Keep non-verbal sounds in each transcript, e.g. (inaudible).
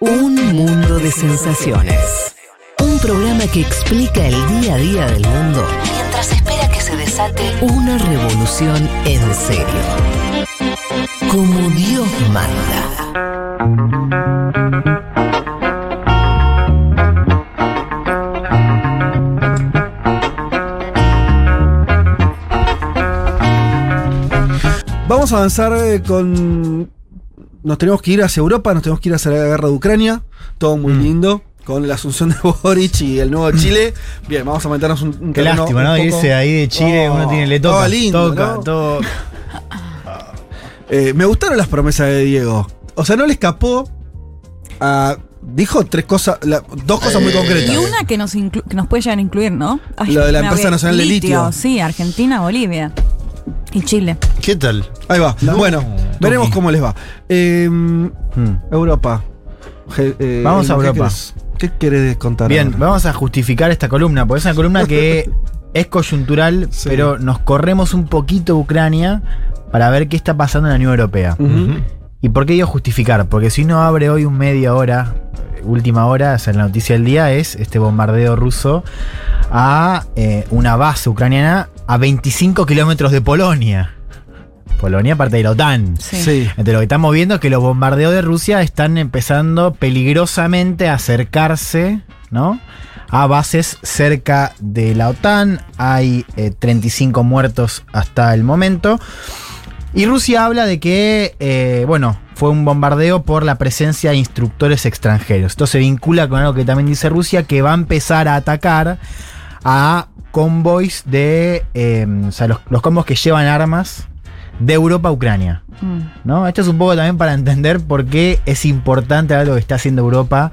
Un mundo de sensaciones. Un programa que explica el día a día del mundo mientras espera que se desate una revolución en serio. Como Dios manda. Vamos a avanzar eh, con. Nos tenemos que ir hacia Europa, nos tenemos que ir hacia la guerra de Ucrania. Todo muy Mm. lindo. Con la asunción de (laughs) Boric y el nuevo Chile. Bien, vamos a meternos un, un Qué terreno lástima, un ¿no? poco- Irse ahí de Chile, Oh, uno tiene, le toca. todo lindo, toca, ¿no? todo. Eh, me gustaron las promesas de Diego. O sea, no le escapó a. Dijo tres cosas, la- dos cosas muy Y concretas. una que nos, inclu- que nos puede llegar a incluir, ¿no? Ay, Lo de la empresa nacional de litio. Sí, Argentina, Bolivia y Chile. ¿Qué tal? Ahí va. Bueno, veremos cómo les va. Eh, Mm. Europa. Je- eh, Vamos a ¿qué Europa. querés- ¿Qué querés contar? Bien, ahora? vamos a justificar esta columna, porque es una columna que (laughs) es coyuntural, Sí. pero nos corremos un poquito Ucrania para ver qué está pasando en la Unión Europea. ¿Y por qué digo justificar? Porque si uno abre hoy un media hora, eh, última hora, o sea, la noticia del día es este bombardeo ruso a eh, una base ucraniana a 25 kilómetros de Polonia. Polonia parte de la OTAN. Sí. Sí. Entonces lo que estamos viendo es que los bombardeos de Rusia están empezando peligrosamente a acercarse, ¿no? A bases cerca de la OTAN. Hay eh, 35 muertos hasta el momento. Y Rusia habla de que, eh, bueno, fue un bombardeo por la presencia de instructores extranjeros. Esto se vincula con algo que también dice Rusia, que va a empezar a atacar a convoys de, eh, o sea, los, los convoys que llevan armas de Europa a Ucrania. Mm. ¿no? Esto es un poco también para entender por qué es importante algo que está haciendo Europa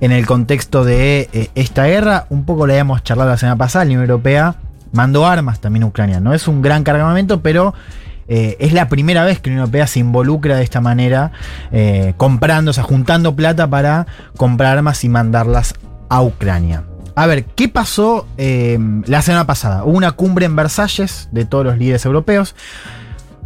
en el contexto de eh, esta guerra. Un poco lo habíamos charlado la semana pasada, la Unión Europea mandó armas también a Ucrania. No es un gran cargamento, pero eh, es la primera vez que la Unión Europea se involucra de esta manera, eh, comprando, o sea, juntando plata para comprar armas y mandarlas a Ucrania. A ver, ¿qué pasó eh, la semana pasada? Hubo una cumbre en Versalles de todos los líderes europeos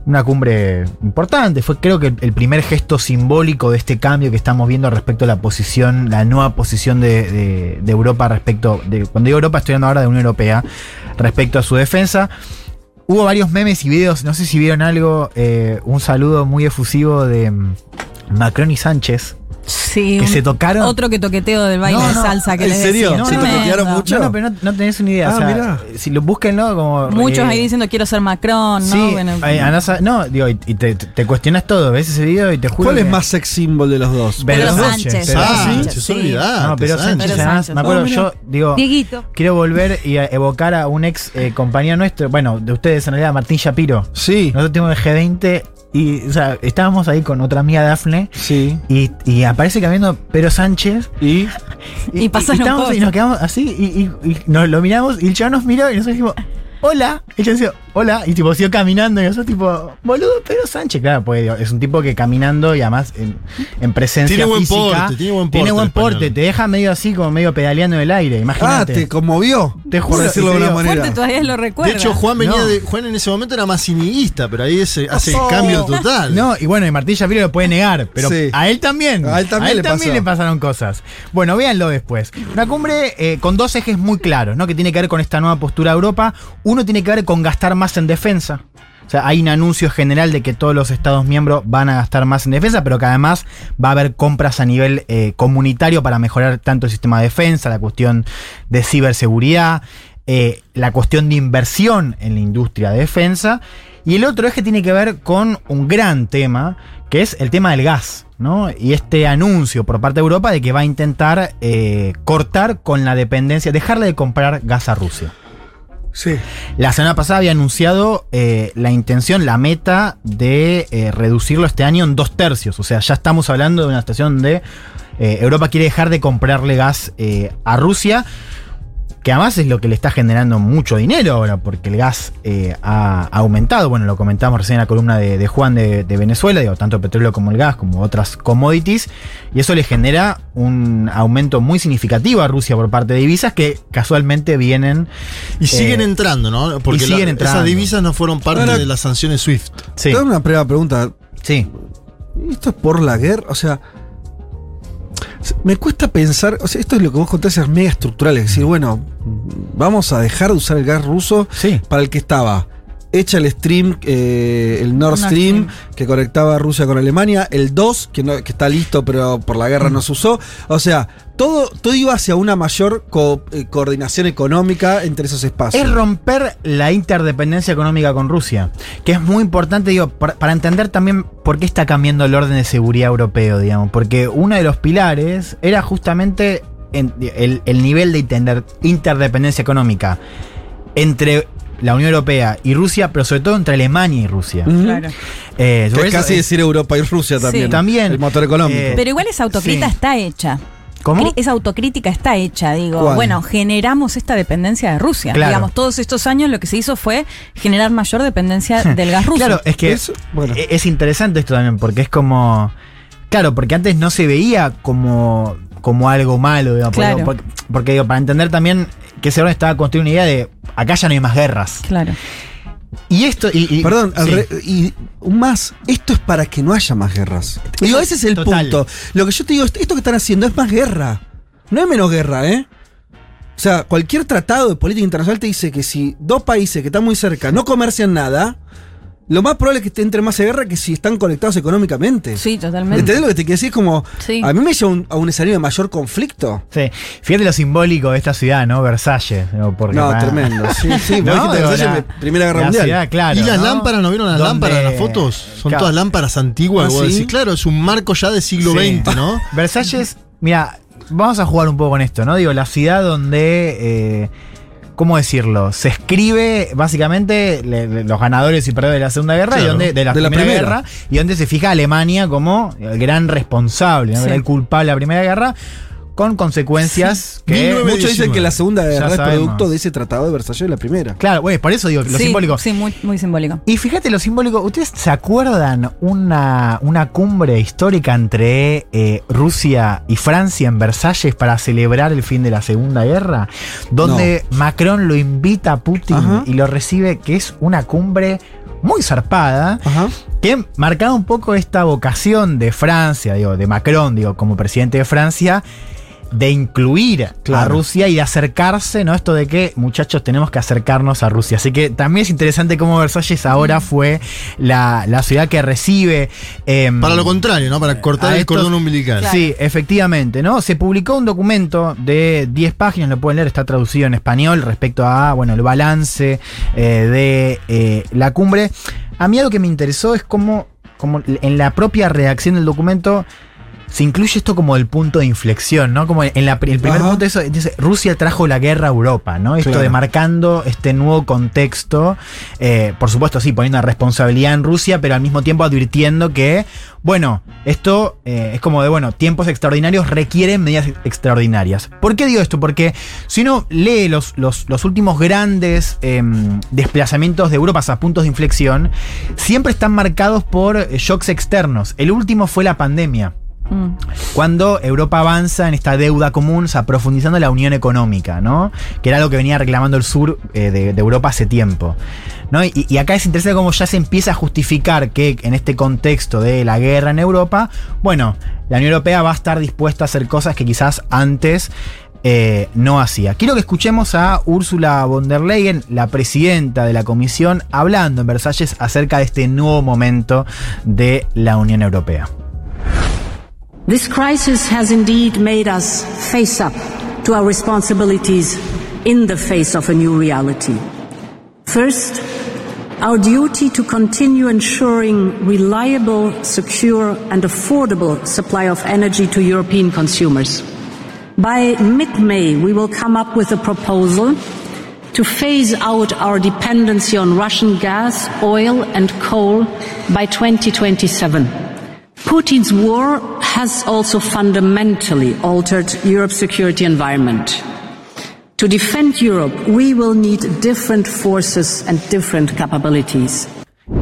una cumbre importante. Fue creo que el primer gesto simbólico de este cambio que estamos viendo respecto a la posición, la nueva posición de, Europa respecto, de, cuando digo Europa estoy hablando ahora de Unión Europea, respecto a su defensa. Hubo varios memes y videos, no sé si vieron algo, eh, un saludo muy efusivo de mm, Macron y Sánchez, Sí, que se tocaron. Otro que toqueteo del baile No, de no, salsa que ¿en les serio? decía. ¿Se Tremendo. toquetearon mucho? No, no, pero no, no tenés una idea. Ah, o sea, mirá. si lo búsquenlo como. Muchos eh, ahí diciendo quiero ser Macron, ¿no? Sí, Bueno, eh, andás a- no, digo, y, y te, te cuestionas todo, ves ese video y te juro. ¿Cuál es más sex symbol de los dos? Pero Pedro Sánchez, Sánchez. Ah, Sánchez, se sí. olvidate, No, pero Sánchez, Pedro además, Sánchez. me acuerdo, Ah, yo digo, Dieguito. quiero volver y a evocar a un ex eh, compañero nuestro, bueno, de ustedes en realidad, Martín Shapiro. Sí. Nosotros tenemos el G20 y, o sea, estábamos ahí con otra amiga Dafne Sí. y, y aparece caminando Pedro Sánchez Y. Y pasaron cosas. y nos quedamos así y, y- y nos lo miramos y el chaval nos miró y nosotros dijimos, hola. Y ella decía, hola. Y tipo siguió caminando y nosotros tipo, boludo, Pedro Sánchez. Claro, pues es un tipo que caminando y además en, en presencia Tiene buen física, porte, tiene buen Tiene porte buen el porte, te deja medio así como medio pedaleando en el aire, Ah, imagínate. te conmovió. Te juro, Por decirlo de una manera. Fuerte todavía lo recuerda. De hecho, Juan venía No. de. Juan en ese momento era más pero ahí ese- hace Oh. el cambio total. No, y bueno, y Martín Shapiro lo puede negar, pero Sí. a él también. A él también le pasó. le pasaron cosas. Bueno, véanlo después. Una cumbre eh, con dos ejes muy claros, ¿no? Que tiene que ver con esta nueva postura de Europa. Uno tiene que ver con gastar más en defensa. O sea, hay un anuncio general de que todos los Estados miembros van a gastar más en defensa, pero que además va a haber compras a nivel eh, comunitario para mejorar tanto el sistema de defensa, la cuestión de ciberseguridad, eh, la cuestión de inversión en la industria de defensa. Y el otro eje tiene que ver con un gran tema, que es el tema del gas. ¿no? Y este anuncio por parte de Europa de que va a intentar eh, cortar con la dependencia, dejarle de comprar gas a Rusia. La semana pasada había anunciado eh, la intención, la meta de eh, reducirlo este año en dos tercios. O sea, ya estamos hablando de una situación donde eh, Europa quiere dejar de comprarle gas eh, a Rusia. Que además es lo que le está generando mucho dinero ahora, porque el gas eh, ha aumentado. Bueno, lo comentamos recién en la columna de, de Juan de, de Venezuela, digo, tanto el petróleo como el gas, como otras commodities. Y eso le genera un aumento muy significativo a Rusia por parte de divisas que casualmente vienen Y siguen Eh, entrando, ¿no? Porque y siguen la- entrando. esas divisas no fueron parte Ahora- de las sanciones SWIFT. Sí, Te hago una primera pregunta. sí. ¿Esto es por la guerra? O sea. Me cuesta pensar, o sea, esto es lo que vos contás, es mega estructural, es decir, bueno, vamos a dejar de usar el gas ruso Sí. para el que estaba. Hecha el stream, eh, el Nord Stream, Stream. que conectaba a Rusia con Alemania, el 2, que, no- que está listo, pero por la guerra no se usó. O sea, todo, todo iba hacia una mayor co- eh, coordinación económica entre esos espacios. Es romper la interdependencia económica con Rusia, que es muy importante, digo, para, para entender también por qué está cambiando el orden de seguridad europeo, digamos, porque uno de los pilares era justamente en- el, el nivel de interdependencia económica entre la Unión Europea y Rusia, pero sobre todo entre Alemania y Rusia. Claro. Eh, Que es casi es- decir Europa y Rusia también. Sí. También. El motor económico. Eh, Pero igual esa autocrítica Sí. está hecha. ¿Cómo? Esa autocrítica está hecha, digo. ¿Cuál? Bueno, generamos esta dependencia de Rusia. Claro. Digamos, todos estos años lo que se hizo fue generar mayor dependencia (laughs) del gas ruso. Claro, es que Es- bueno. e- es interesante esto también, porque es como. Claro, porque antes no se veía como, como algo malo, digamos, porque- Claro. porque, porque, digo, para entender también que ese orden estaba construyendo una idea de acá ya no hay más guerras. Claro. Y esto. Y, y- Perdón, al sí. re- y un más, esto es para que no haya más guerras. Digo, ese es el Total. punto. Lo que yo te digo, esto que están haciendo es más guerra. No es menos guerra, ¿eh? O sea, cualquier tratado de política internacional te dice que si dos países que están muy cerca no comercian nada, lo más probable es que entre más en guerra que si están conectados económicamente. Sí, totalmente. ¿Entendés lo que te quiero decir? Es como, Sí. a mí me lleva un- a un escenario de mayor conflicto. Sí. Fíjate lo simbólico de esta ciudad, ¿no? Versalles. ¿no? Porque No, para- tremendo. Sí, sí, (laughs) No, dijiste Versalles, la- me- Primera Guerra la Mundial. ciudad, claro, y las ¿no? lámparas, ¿no vieron las Donde- lámparas en las fotos? Son Claro. todas lámparas antiguas. Ah, ¿sí? claro, es un marco ya del siglo Sí. XX, ¿no? (laughs) Versalles, mira, vamos a jugar un poco con esto, ¿no? Digo, la ciudad donde. eh, ¿Cómo decirlo? Se escribe básicamente le- le- los ganadores y perdedores de la Segunda Guerra y donde, de la, De la primera, Primera. Guerra y donde se fija a Alemania como el gran responsable, ¿no? Sí. el culpable de la Primera Guerra, con consecuencias que. 1919. Muchos dicen que la Segunda Guerra es producto de ese tratado de Versalles de la Primera. Claro, bueno, por eso digo, lo sí, simbólico. Sí, muy, muy simbólico. Y fíjate lo simbólico, ¿ustedes se acuerdan una, una cumbre histórica entre eh, Rusia y Francia en Versalles para celebrar el fin de la Segunda Guerra? Donde Macron lo invita a Putin Ajá. y lo recibe, que es una cumbre muy zarpada, Ajá. que marcaba un poco esta vocación de Francia, digo, de Macron, digo, como presidente de Francia, de incluir a Claro. Rusia y de acercarse, ¿no? Esto de que, muchachos, tenemos que acercarnos a Rusia. Así que también es interesante cómo Versalles ahora fue la, la ciudad que recibe. em, Para lo contrario, ¿no? Para cortar el estos- cordón umbilical. Sí, efectivamente, ¿no? Se publicó un documento de 10 páginas, lo pueden leer, está traducido en español respecto a, bueno, el balance eh, de eh, la cumbre. A mí algo que me interesó es cómo, como en la propia redacción del documento se incluye esto como el punto de inflexión, ¿no? Como en la, el primer Ajá. punto eso dice Rusia trajo la guerra a Europa, ¿no? Esto Claro. de marcando este nuevo contexto, eh, por supuesto sí, poniendo una responsabilidad en Rusia, pero al mismo tiempo advirtiendo que, bueno, esto eh, es como de, bueno, tiempos extraordinarios requieren medidas extraordinarias. ¿Por qué digo esto? Porque si uno lee los, los, los últimos grandes em, desplazamientos de Europa a puntos de inflexión, siempre están marcados por eh, shocks externos. El último fue la pandemia Mm. cuando Europa avanza en esta deuda común, o sea, profundizando la unión económica, ¿no? Que era algo que venía reclamando el sur eh, de, Europa hace tiempo. Y, acá es interesante cómo ya se empieza a justificar que en este contexto de la guerra en Europa, bueno, la Unión Europea va a estar dispuesta a hacer cosas que quizás antes eh, no hacía. Quiero que escuchemos a Úrsula von der Leyen, la presidenta de la Comisión, hablando en Versalles acerca de este nuevo momento de la Unión Europea. This crisis has indeed made us face up to our responsibilities in the face of a new reality. First, our duty to continue ensuring reliable, secure and affordable supply of energy to European consumers. By mid-May, we will come up with a proposal to phase out our dependency on Russian gas, oil and coal by 2027. Putin's war has also fundamentally altered Europe's security environment. To defend Europe, we will need different forces and different capabilities.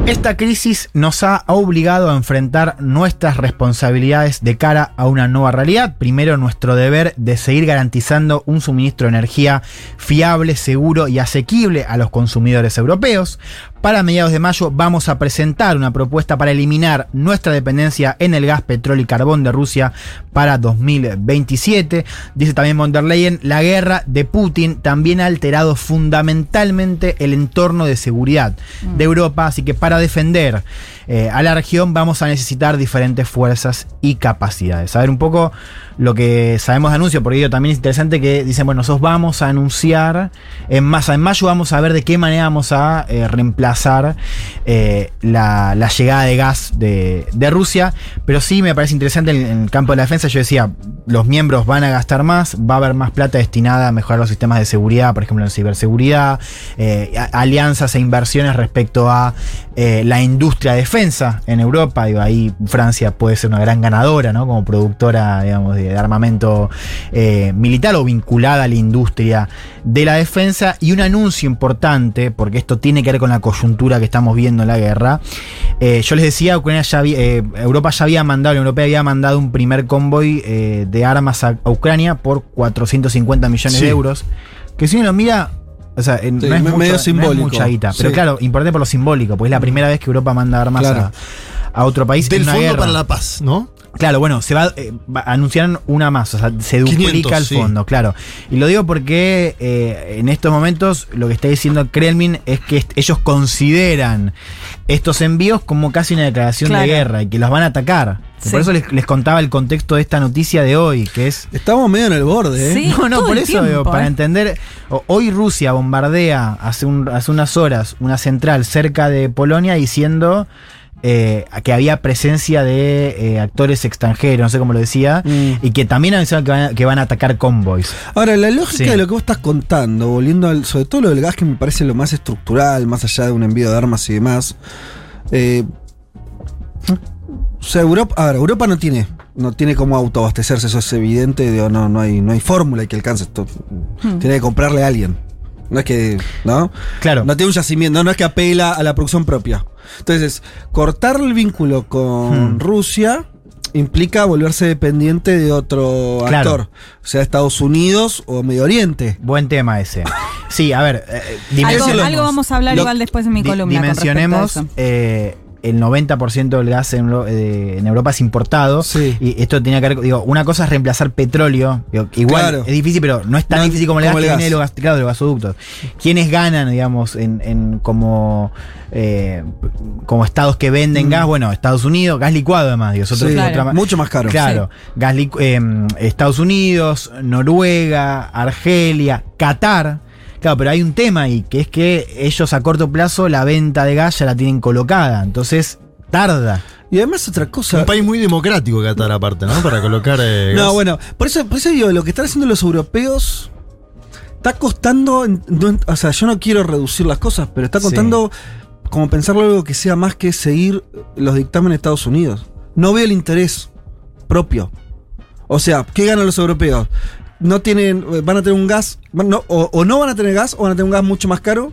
Esta crisis nos ha obligado a enfrentar nuestras responsabilidades de cara a una nueva realidad. Primero, nuestro deber de seguir garantizando un suministro de energía fiable, seguro y asequible a los consumidores europeos. Para mediados de mayo vamos a presentar una propuesta para eliminar nuestra dependencia en el gas, petróleo y carbón de Rusia para 2027. Dice también von der Leyen, la guerra de Putin también ha alterado fundamentalmente el entorno de seguridad de Europa, así que para defender eh, a la región vamos a necesitar diferentes fuerzas y capacidades. A ver un poco lo que sabemos de anuncio, porque también es interesante que dicen, bueno, nosotros vamos a anunciar en masa, en mayo vamos a ver de qué manera vamos a eh, reemplazar eh, la, llegada de gas de, Rusia, pero sí me parece interesante en, en el campo de la defensa, yo decía, los miembros van a gastar más, va a haber más plata destinada a mejorar los sistemas de seguridad, por ejemplo, en ciberseguridad, alianzas e inversiones respecto a la industria de defensa en Europa. Digo, ahí Francia puede ser una gran ganadora, ¿no? Como productora, digamos, de, armamento eh, militar o vinculada a la industria de la defensa. Y un anuncio importante, porque esto tiene que ver con la coyuntura que estamos viendo en la guerra. Eh, yo les decía, Ucrania ya había- eh, Europa ya había mandado, la Unión Europea había mandado un primer convoy de armas a, a Ucrania por 450 millones Sí. de euros. Que si uno lo mira, o sea, en- Sí, no, es mucho- medio no es simbólico. mucha guita. Pero claro, importante por lo simbólico, porque es la primera vez que Europa manda armas Claro. a, a otro país. en Del una Fondo guerra. para la Paz, ¿no? Claro, bueno, se va, eh, va- anunciaron una más, o sea, se duplica 500, el sí. fondo, claro. Y lo digo porque eh, en estos momentos lo que está diciendo Kremlin es que est- ellos consideran estos envíos como casi una declaración Claro. de guerra y que los van a atacar. Sí. Por eso les, les contaba el contexto de esta noticia de hoy, que es Estamos medio en el borde, ¿eh? Sí. (laughs) no, no, todo por el eso tiempo, digo, para ¿eh? entender, hoy Rusia bombardea hace, un- hace unas horas una central cerca de Polonia diciendo eh, que había presencia de eh, actores extranjeros, no sé cómo lo decía, Mm. y que también anunciaron que van, que van a atacar convoys. Ahora, la lógica Sí. de lo que vos estás contando, volviendo al, sobre todo lo del gas, que me parece lo más estructural, más allá de un envío de armas y demás. eh, o sea, Europa, a ver, Europa no tiene, no tiene cómo autoabastecerse, eso es evidente, digo, no, no hay, no hay fórmula que alcance esto. Hmm. Tiene que comprarle a alguien. No es que, ¿no? Claro. No tiene un yacimiento, no, no es que apela a la producción propia. Entonces, cortar el vínculo con Hmm. Rusia implica volverse dependiente de otro Claro. actor, sea Estados Unidos o Medio Oriente. Buen tema ese. Sí, a ver, eh, Algo, vamos a hablar Lo- igual después en mi Di- columna. con respecto a Dimensionemos, eso. eh, el 90% del gas en, eh, en Europa es importado. Sí. Y esto tenía que ver, digo, una cosa es reemplazar petróleo. digo, igual Claro. es difícil, pero no es tan No, difícil como el como gas que gas. viene de los, gas- claro, de los gasoductos. ¿Quiénes ganan, digamos, en, en como, eh, como estados que venden gas? Bueno, Estados Unidos, gas licuado además, digo, otro- Mm. Sí, Claro. mucho más caro. Claro, gas licu- eh, Estados Unidos, Noruega, Argelia, Qatar. Claro, pero hay un tema ahí, que es que ellos a corto plazo la venta de gas ya la tienen colocada, entonces tarda. Y además otra cosa. Un país muy democrático Qatar aparte, ¿no? Para colocar eh, (laughs) No, gas. bueno, por eso, por eso digo, lo que están haciendo los europeos está costando, no o sea, yo no quiero reducir las cosas, pero está Sí. costando como pensarlo algo que sea más que seguir los dictámenes de Estados Unidos. No veo el interés propio. O sea, ¿qué ganan los europeos? No tienen, eh, van a tener un gas, no, o, o no van a tener gas, o van a tener un gas mucho más caro.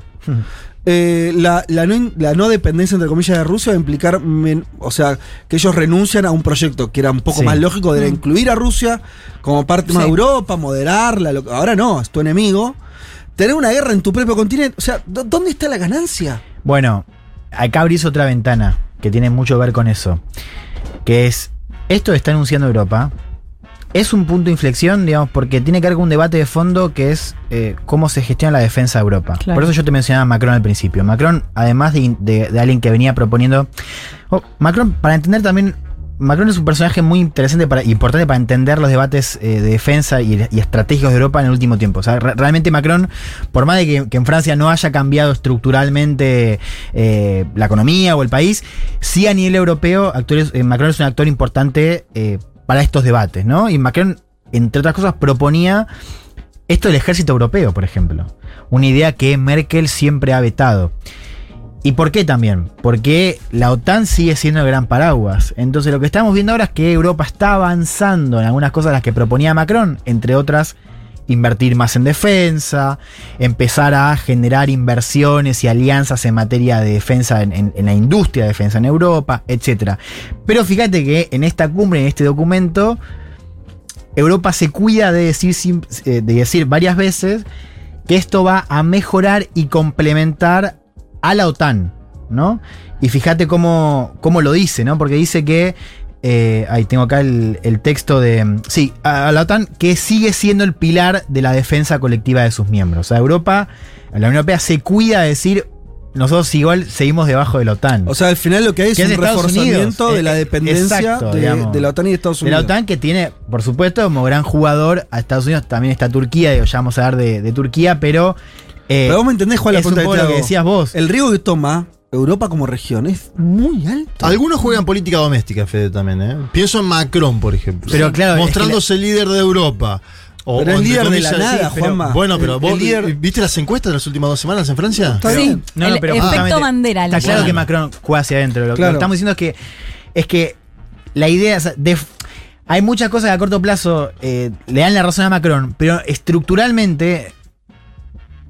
Eh, la, la no, in- la no dependencia, entre comillas, de Rusia va a implicar, men- o sea, que ellos renuncian a un proyecto que era un poco Sí. más lógico de incluir a Rusia como parte más de Sí. Europa, moderarla. lo- ahora no, es tu enemigo. Tener una guerra en tu propio continente, o sea, ¿dó- ¿dónde está la ganancia? Bueno, acá abrís otra ventana que tiene mucho que ver con eso, que es, esto está anunciando Europa, es un punto de inflexión, digamos, porque tiene que ver con un debate de fondo que es eh, cómo se gestiona la defensa de Europa. Claro. Por eso yo te mencionaba a Macron al principio. Macron, además de, de- de alguien que venía proponiendo... oh, Macron, para entender también... Macron es un personaje muy interesante para, importante para entender los debates eh, de defensa y, y estratégicos de Europa en el último tiempo. O sea, re- realmente Macron, por más de que, que en Francia no haya cambiado estructuralmente eh, la economía o el país, sí a nivel europeo, actores, Macron es un actor importante para estos debates, ¿no? Y Macron, entre otras cosas, proponía esto del ejército europeo, por ejemplo. Una idea que Merkel siempre ha vetado. ¿Y por qué también? Porque la OTAN sigue siendo el gran paraguas. Entonces lo que estamos viendo ahora es que Europa está avanzando en algunas cosas las que proponía Macron, entre otras invertir más en defensa, empezar a generar inversiones y alianzas en materia de defensa en, la industria de defensa en Europa, etc. Pero fíjate que en esta cumbre, en este documento, Europa se cuida de decir, eh, de decir varias veces que esto va a mejorar y complementar a la OTAN. ¿no? Y fíjate cómo, cómo lo dice, ¿no? Porque dice que. Eh, ahí tengo acá el, el texto de. Sí, a, la OTAN que sigue siendo el pilar de la defensa colectiva de sus miembros. O sea, Europa, la Unión Europea se cuida de decir. Nosotros igual seguimos debajo de la OTAN. O sea, al final lo que hay es Que un reforzamiento Unidos. de la Eh, dependencia exacto, de, digamos. de la OTAN y de Estados de Unidos. la OTAN que tiene, por supuesto, como gran jugador a Estados Unidos, también está Turquía, digo, ya vamos a hablar de, de Turquía, pero. eh, Pero vos me entendés, Juan, la es un pregunta poco que lo decías vos. El riesgo que toma Europa como región es muy alto. Algunos juegan política doméstica, Fede, también, ¿eh? Pienso en Macron, por ejemplo. Pero claro, es que Mostrándose líder de Europa. O- Pero entre líder de la nada, pero- Juanma. Bueno, pero El- vos el líder- ¿viste las encuestas de las últimas dos semanas en Francia? Está Sí. No, no, el pero efecto justamente bandera. Está claro que Macron juega hacia adentro. Lo, que estamos diciendo es que es que la idea es de- hay muchas cosas que a corto plazo eh, le dan la razón a Macron, pero estructuralmente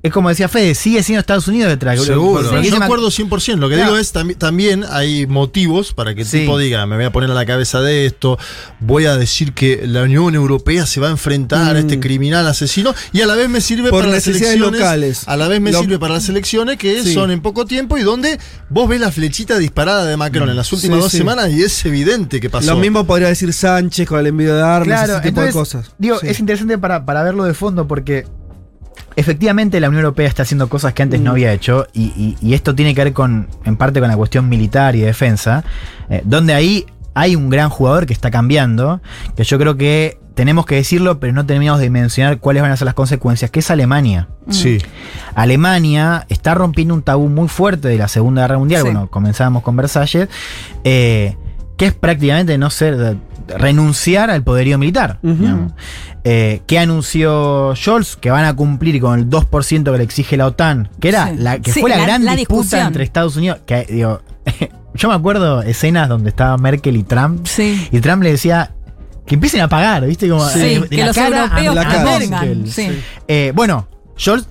es como decía Fede, sigue siendo Estados Unidos detrás. Seguro, yo acuerdo 100%. Lo que Claro. digo es, tambi- también hay motivos para que el Sí. tipo diga, me voy a poner a la cabeza de esto, voy a decir que la Unión Europea se va a enfrentar a este Mm. criminal asesino, y a la vez me sirve Por para las elecciones. locales. A la vez me Lo- sirve para las elecciones que Sí. son en poco tiempo y donde vos ves la flechita disparada de Macron en las últimas Sí, dos sí. semanas y es evidente que pasó. Lo mismo podría decir Sánchez con el envío de armas, Claro, ese tipo entonces, de cosas. Digo, Sí. es interesante para, para verlo de fondo porque efectivamente la Unión Europea está haciendo cosas que antes no Mm. había hecho y, y- y esto tiene que ver con, en parte con la cuestión militar y defensa, eh, donde ahí hay un gran jugador que está cambiando, que yo creo que tenemos que decirlo, pero no terminamos de mencionar cuáles van a ser las consecuencias, que es Alemania. Sí. Alemania está rompiendo un tabú muy fuerte de la Segunda Guerra Mundial. Sí. Bueno, comenzábamos con Versalles, eh, que es prácticamente no ser renunciar al poderío militar. Eh, ¿Qué anunció Scholz? Que van a cumplir con el 2% que le exige la OTAN, que era Sí. la que Sí, fue la, la- gran la disputa discusión. entre Estados Unidos. Que, digo, (laughs) yo me acuerdo escenas donde estaba Merkel y Trump, Sí. y Trump le decía que empiecen a pagar, ¿viste? Como, Sí, eh, de que la los cara a- europeos la cara. vengan. Merkel. Sí. Eh, bueno, Scholz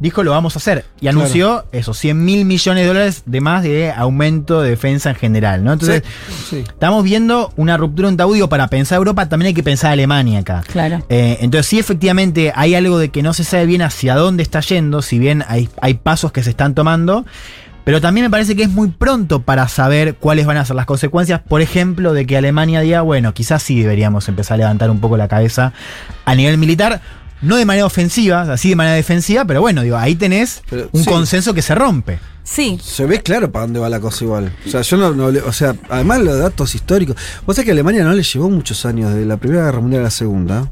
dijo lo vamos a hacer y anunció esos 100 mil millones de dólares de más de aumento de defensa en general, ¿no? Entonces, Sí. estamos viendo una ruptura en tabú. Digo, para pensar Europa también hay que pensar Alemania acá. Claro. Eh, entonces, sí, efectivamente, hay algo de que no se sabe bien hacia dónde está yendo, si bien hay, hay pasos que se están tomando. Pero también me parece que es muy pronto para saber cuáles van a ser las consecuencias, por ejemplo, de que Alemania diga, bueno, quizás sí deberíamos empezar a levantar un poco la cabeza a nivel militar, no de manera ofensiva, así de manera defensiva, pero bueno, digo, ahí tenés Pero, un sí. consenso que se rompe. Sí. Se ve claro para dónde va la cosa igual. O sea, yo no, no le- o sea, además los datos históricos. Vos sabés que a Alemania no le llevó muchos años de la Primera Guerra Mundial a la Segunda.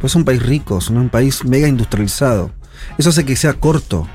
Pues es un país rico, es un país mega industrializado. Eso hace que sea corto.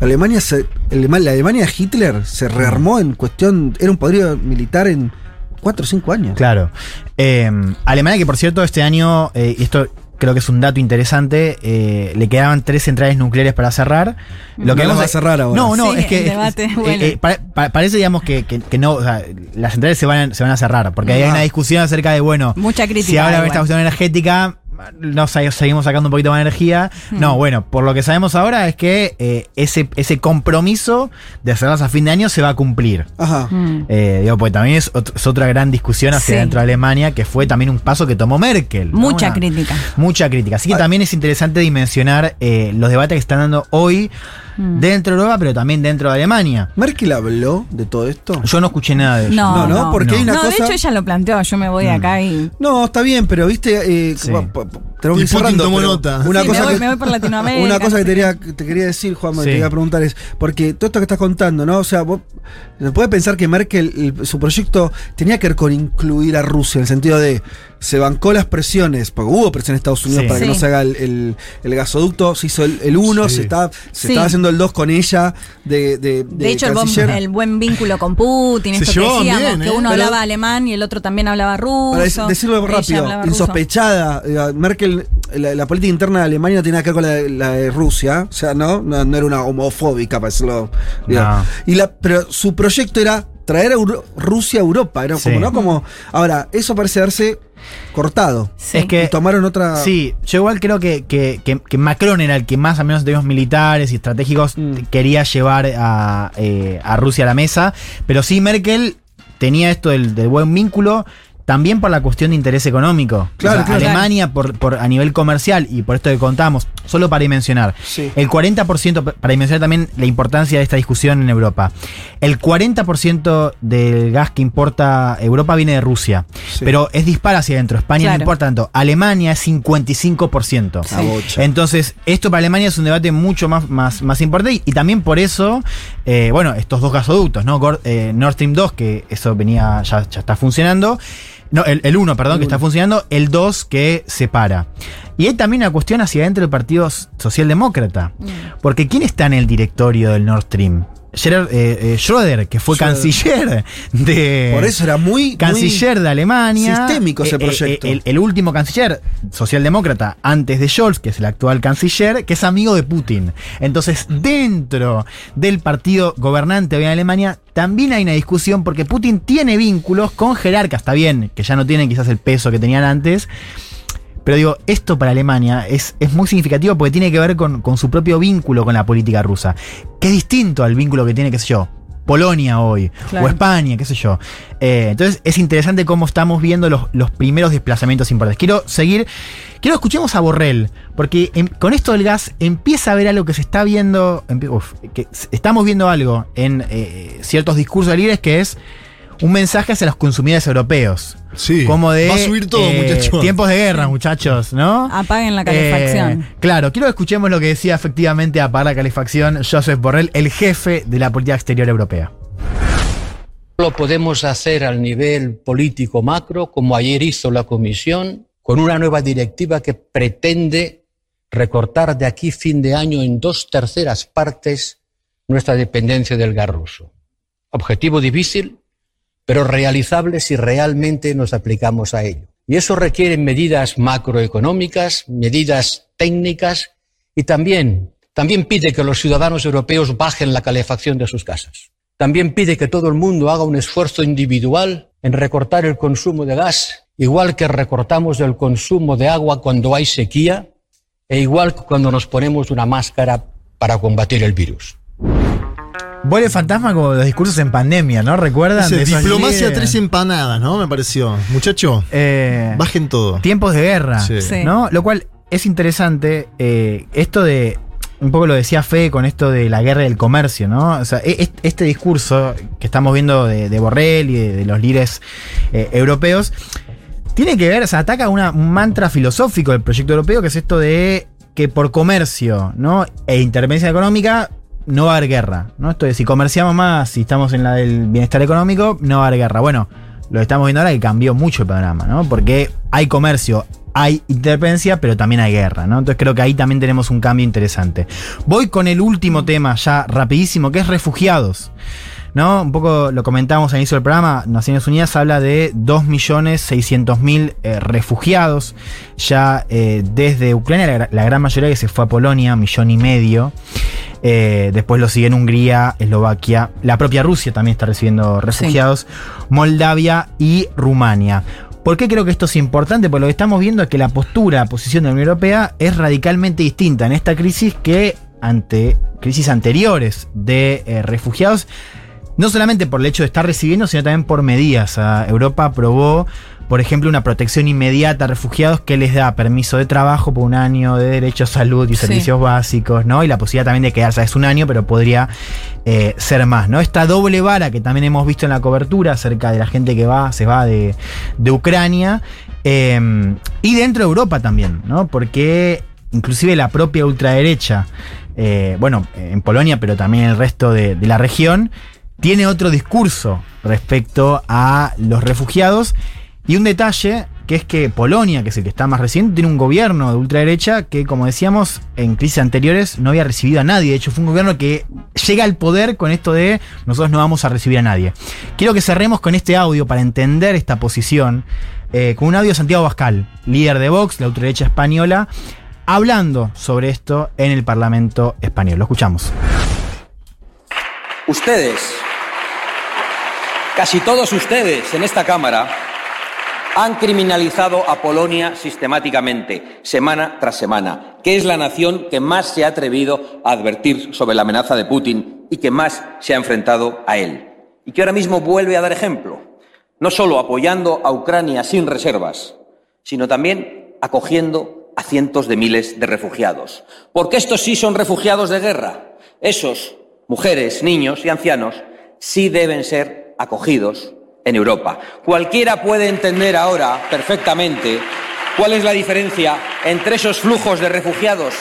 Alemania se, el- la Alemania de Hitler se rearmó en cuestión, era un poderío militar en 4 o 5 años. Claro. Eh, Alemania, que por cierto, este año, eh, esto creo que es un dato interesante, eh, le quedaban tres centrales nucleares para cerrar. Lo que las vemos va a cerrar ahora. No, no, Sí, es que. el debate, eh, bueno. eh, pa- pa- parece, digamos, que, que- que no. o sea, las centrales se van, a, se van a cerrar. Porque hay una discusión acerca de, bueno. Mucha crítica. Si ahora igual. esta cuestión energética, no sa- seguimos sacando un poquito más de energía. No, bueno, por lo que sabemos ahora es que eh, ese, ese compromiso de hacerlas a fin de año se va a cumplir. Ajá. Mm. Eh, digo, pues también es, ot- es otra gran discusión hacia Sí. dentro de Alemania, que fue también un paso que tomó Merkel. ¿no? Mucha Una- crítica. Mucha crítica. Así que también es interesante dimensionar eh, los debates que están dando hoy Mm. dentro de Europa, pero también dentro de Alemania. ¿Merkel habló de todo esto? Yo no escuché nada de eso. No, No, no, porque hay una no, de cosa- hecho ella lo planteó, yo me voy Mm. acá y... No, está bien, pero viste, eh, Sí. Que Y ir cerrando, nota. Una Sí, cosa me, voy, que, me voy por Latinoamérica. (laughs) Una cosa que te quería, que te quería decir, Juan, Sí. te quería preguntar es, porque todo esto que estás contando, ¿no? O sea, vos, se puede pensar que Merkel, el- su proyecto tenía que ver con incluir a Rusia, en el sentido de, se bancó las presiones, porque hubo presión en Estados Unidos Sí. para que Sí. no se haga el, el- el gasoducto, se hizo el 1, Sí. se, estaba, se Sí. estaba haciendo el 2 con ella, de, de, De, hecho, el buen, canciller. el buen vínculo con Putin, Se esto que decíamos, bien, que ¿eh? uno Pero- hablaba alemán y el otro también hablaba ruso. Para dec- decirlo rápido, insospechada. eh, La, la política interna de Alemania no tiene nada que ver con la, de- la de Rusia. O sea, ¿no? no, no era una homofóbica, para decirlo. No. Y la, pero su proyecto era traer a Euro- Rusia a Europa. Era Sí. como, ¿no? Como. Ahora, eso parece haberse cortado. Sí. Es que- Y tomaron otra. Sí, yo igual creo que, que- que- que Macron era el que más, al menos en términos militares y estratégicos, Mm. quería llevar a, eh, a Rusia a la mesa. Pero sí, Merkel tenía esto del, del buen vínculo. También por la cuestión de interés económico. Claro, O sea, claro. Alemania, por, por, a nivel comercial, y por esto que contamos, solo para dimensionar. Sí. El 40%, para dimensionar también la importancia de esta discusión en Europa. El 40% del gas que importa Europa viene de Rusia. Sí. Pero es dispara hacia adentro. España no Claro. importa tanto. Alemania es 55%. Una bocha. Entonces, esto para Alemania es un debate mucho más, más, más importante y, y también por eso, eh, bueno, estos dos gasoductos, ¿no? Eh, Nord Stream 2, que eso venía, ya, ya está funcionando. No, el, el 1, perdón, El que está funcionando. El 2, que separa. Y hay también una cuestión hacia adentro del Partido Socialdemócrata. Porque ¿quién está en el directorio del Nord Stream? Gerard eh, eh, Schröder, que fue canciller de. Por eso era muy. Canciller de Alemania. sistémico ese Eh, eh, proyecto. el, el último canciller socialdemócrata antes de Scholz, que es el actual canciller, que es amigo de Putin. Entonces, dentro del partido gobernante hoy en Alemania, también hay una discusión porque Putin tiene vínculos con jerarcas, está bien, que ya no tienen quizás el peso que tenían antes. Pero digo, esto para Alemania es, es muy significativo porque tiene que ver con, con su propio vínculo con la política rusa. Que es distinto al vínculo que tiene, qué sé yo, Polonia hoy, Claro. o España, qué sé yo. Eh, entonces es interesante cómo estamos viendo los, los primeros desplazamientos importantes. Quiero seguir, quiero que escuchemos a Borrell, porque em- con esto del gas empieza a ver algo que se está viendo, uf, que estamos viendo algo en eh, ciertos discursos libres que es un mensaje hacia los consumidores europeos. Sí. Como de Va a subir todo, eh, muchachos. tiempos de guerra, muchachos, ¿no? Apaguen la calefacción. Eh, claro, quiero que escuchemos lo que decía efectivamente apagar la calefacción Joseph Borrell, el jefe de la política exterior europea. Lo podemos hacer al nivel político macro, como ayer hizo la Comisión, con una nueva directiva que pretende recortar de aquí fin de año en dos terceras partes nuestra dependencia del gas ruso. Objetivo difícil, pero realizable si realmente nos aplicamos a ello. Y eso requiere medidas macroeconómicas, medidas técnicas y también, también pide que los ciudadanos europeos bajen la calefacción de sus casas. También pide que todo el mundo haga un esfuerzo individual en recortar el consumo de gas, igual que recortamos el consumo de agua cuando hay sequía e igual que cuando nos ponemos una máscara para combatir el virus. Vuelve fantasma como los discursos en pandemia, ¿no? ¿Recuerdan? Ese de diplomacia líderes? tres empanadas, ¿no? Me pareció. Muchacho, Eh, bajen todo. tiempos de guerra, Sí. Sí. ¿no? Lo cual es interesante. eh, esto de. Un poco lo decía Fe con esto de la guerra del comercio, ¿no? O sea, e- est- este discurso que estamos viendo de, de Borrell y de, de los líderes eh, europeos tiene que ver, o sea, ataca una, un mantra filosófico del proyecto europeo, que es esto de que por comercio ¿no? e intervención económica no va a haber guerra. ¿no? Esto de si comerciamos más, si estamos en la del bienestar económico, no va a haber guerra. Bueno, lo estamos viendo ahora que cambió mucho el panorama, ¿no? Porque hay comercio, hay intervención, pero también hay guerra, ¿no? Entonces creo que ahí también tenemos un cambio interesante. Voy con el último tema ya rapidísimo, que es refugiados. ¿No? Un poco lo comentábamos al inicio del programa, Naciones Unidas habla de 2.600.000 eh, refugiados ya eh, desde Ucrania, la, la gran mayoría que se fue a Polonia, millón y medio. Eh, después lo siguen Hungría, Eslovaquia, la propia Rusia también está recibiendo refugiados, Moldavia y Rumania. ¿Por qué creo que esto es importante? Porque lo que estamos viendo es que la postura, posición de la Unión Europea es radicalmente distinta en esta crisis que ante crisis anteriores de eh, refugiados, no solamente por el hecho de estar recibiendo, sino también por medidas. Ah, Europa aprobó, por ejemplo, una protección inmediata a refugiados que les da permiso de trabajo por un año, de derecho a salud y Sí. servicios básicos, ¿no? Y la posibilidad también de quedarse es un año, pero podría eh, ser más, ¿no? Esta doble vara que también hemos visto en la cobertura acerca de la gente que va, se va de, de Ucrania, eh, y dentro de Europa también, ¿no? Porque inclusive la propia ultraderecha, eh, bueno, en Polonia, pero también en el resto de, de la región, tiene otro discurso respecto a los refugiados. Y un detalle, que es que Polonia, que es el que está más reciente, tiene un gobierno de ultraderecha que, como decíamos, en crisis anteriores no había recibido a nadie. De hecho, fue un gobierno que llega al poder con esto de nosotros no vamos a recibir a nadie. Quiero que cerremos con este audio para entender esta posición, eh, con un audio de Santiago Bascal, líder de Vox, la ultraderecha española, hablando sobre esto en el Parlamento español. Lo escuchamos. Ustedes, casi todos ustedes en esta Cámara, han criminalizado a Polonia sistemáticamente, semana tras semana, que es la nación que más se ha atrevido a advertir sobre la amenaza de Putin y que más se ha enfrentado a él. Y que ahora mismo vuelve a dar ejemplo, no solo apoyando a Ucrania sin reservas, sino también acogiendo a cientos de miles de refugiados. Porque estos sí son refugiados de guerra. Esos, mujeres, niños y ancianos, sí deben ser acogidos en Europa. Cualquiera puede entender ahora perfectamente cuál es la diferencia entre esos flujos de refugiados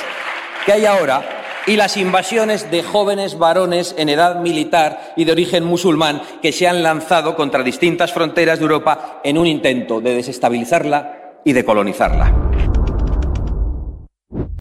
que hay ahora y las invasiones de jóvenes varones en edad militar y de origen musulmán que se han lanzado contra distintas fronteras de Europa en un intento de desestabilizarla y de colonizarla.